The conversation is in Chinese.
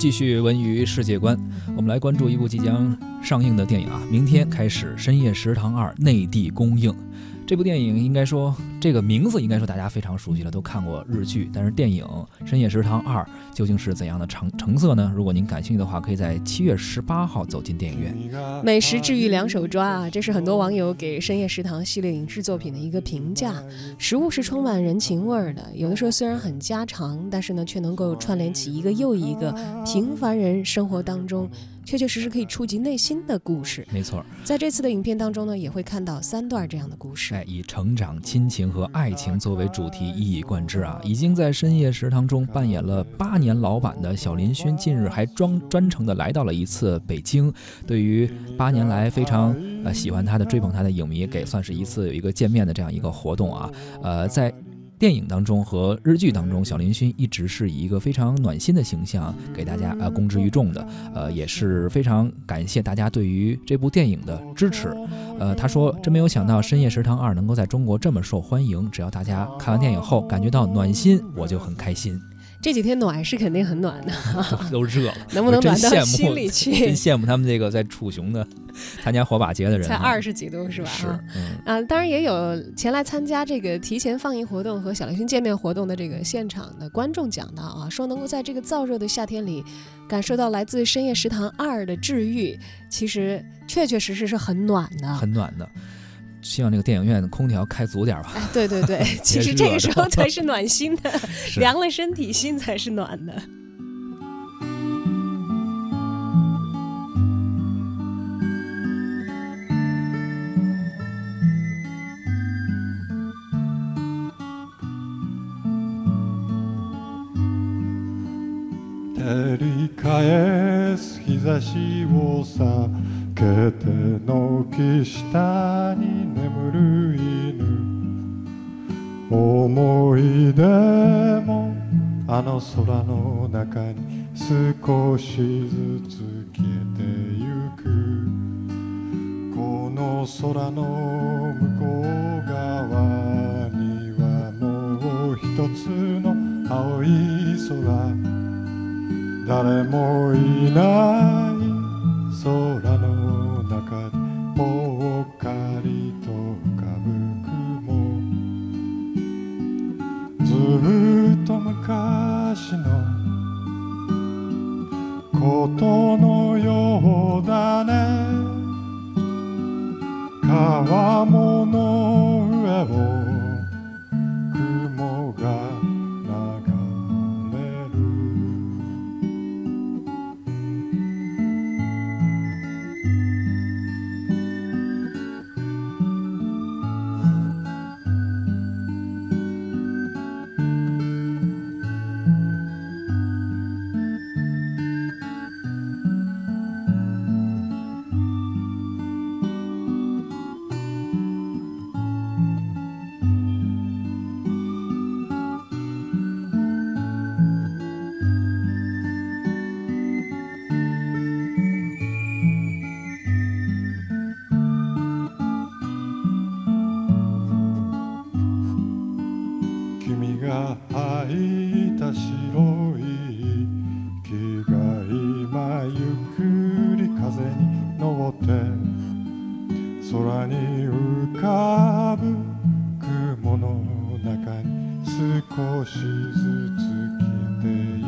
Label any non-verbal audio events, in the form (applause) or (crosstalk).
继续文娱世界观，我们来关注一部即将上映的电影啊！明天开始，《深夜食堂二》内地公映。这部电影应该说，这个名字应该说大家非常熟悉了，都看过日剧。但是电影《深夜食堂二》究竟是怎样的成成色呢？如果您感兴趣的话，可以在七月十八号走进电影院。美食治愈两手抓啊，这是很多网友给《深夜食堂》系列影视作品的一个评价。食物是充满人情味儿的，有的时候虽然很家常，但是呢，却能够串联起一个又一个平凡人生活当中。确确实实可以触及内心的故事，没错。在这次的影片当中呢，也会看到三段这样的故事，哎，以成长、亲情和爱情作为主题，一以贯之啊！已经在深夜食堂中扮演了八年老板的小林勋，近日还专专程的来到了一次北京，对于八年来非常呃喜欢他的、追捧他的影迷，给算是一次有一个见面的这样一个活动啊，呃，在。电影当中和日剧当中，小林薰一直是以一个非常暖心的形象给大家呃公之于众的，呃也是非常感谢大家对于这部电影的支持。呃，他说真没有想到《深夜食堂二》能够在中国这么受欢迎，只要大家看完电影后感觉到暖心，我就很开心。这几天暖是肯定很暖的，(laughs) 都热了，(laughs) 能不能暖到心里 (laughs) 去？真羡慕他们这个在楚雄的参加火把节的人，才二十几度是吧？是，啊，当然也有前来参加这个提前放映活动和小流星见面活动的这个现场的观众讲到啊，说能够在这个燥热的夏天里感受到来自《深夜食堂二》的治愈，其实确确实实是很暖的，很暖的。希望这个电影院的空调开足点吧。对对对，(laughs) 其实这个时候才(laughs) 是暖心的，凉了身体，心才是暖的。けて軒下に 思い出もあの空の中に少しずつ消えてゆく。この空の向こう側にはもう一つの青い空。誰もいない空の中でぽっかり昔のことのようだね。川面の上を白い木が今ゆっくり風に乗って空に浮かぶ雲の中に少しずつ来ている。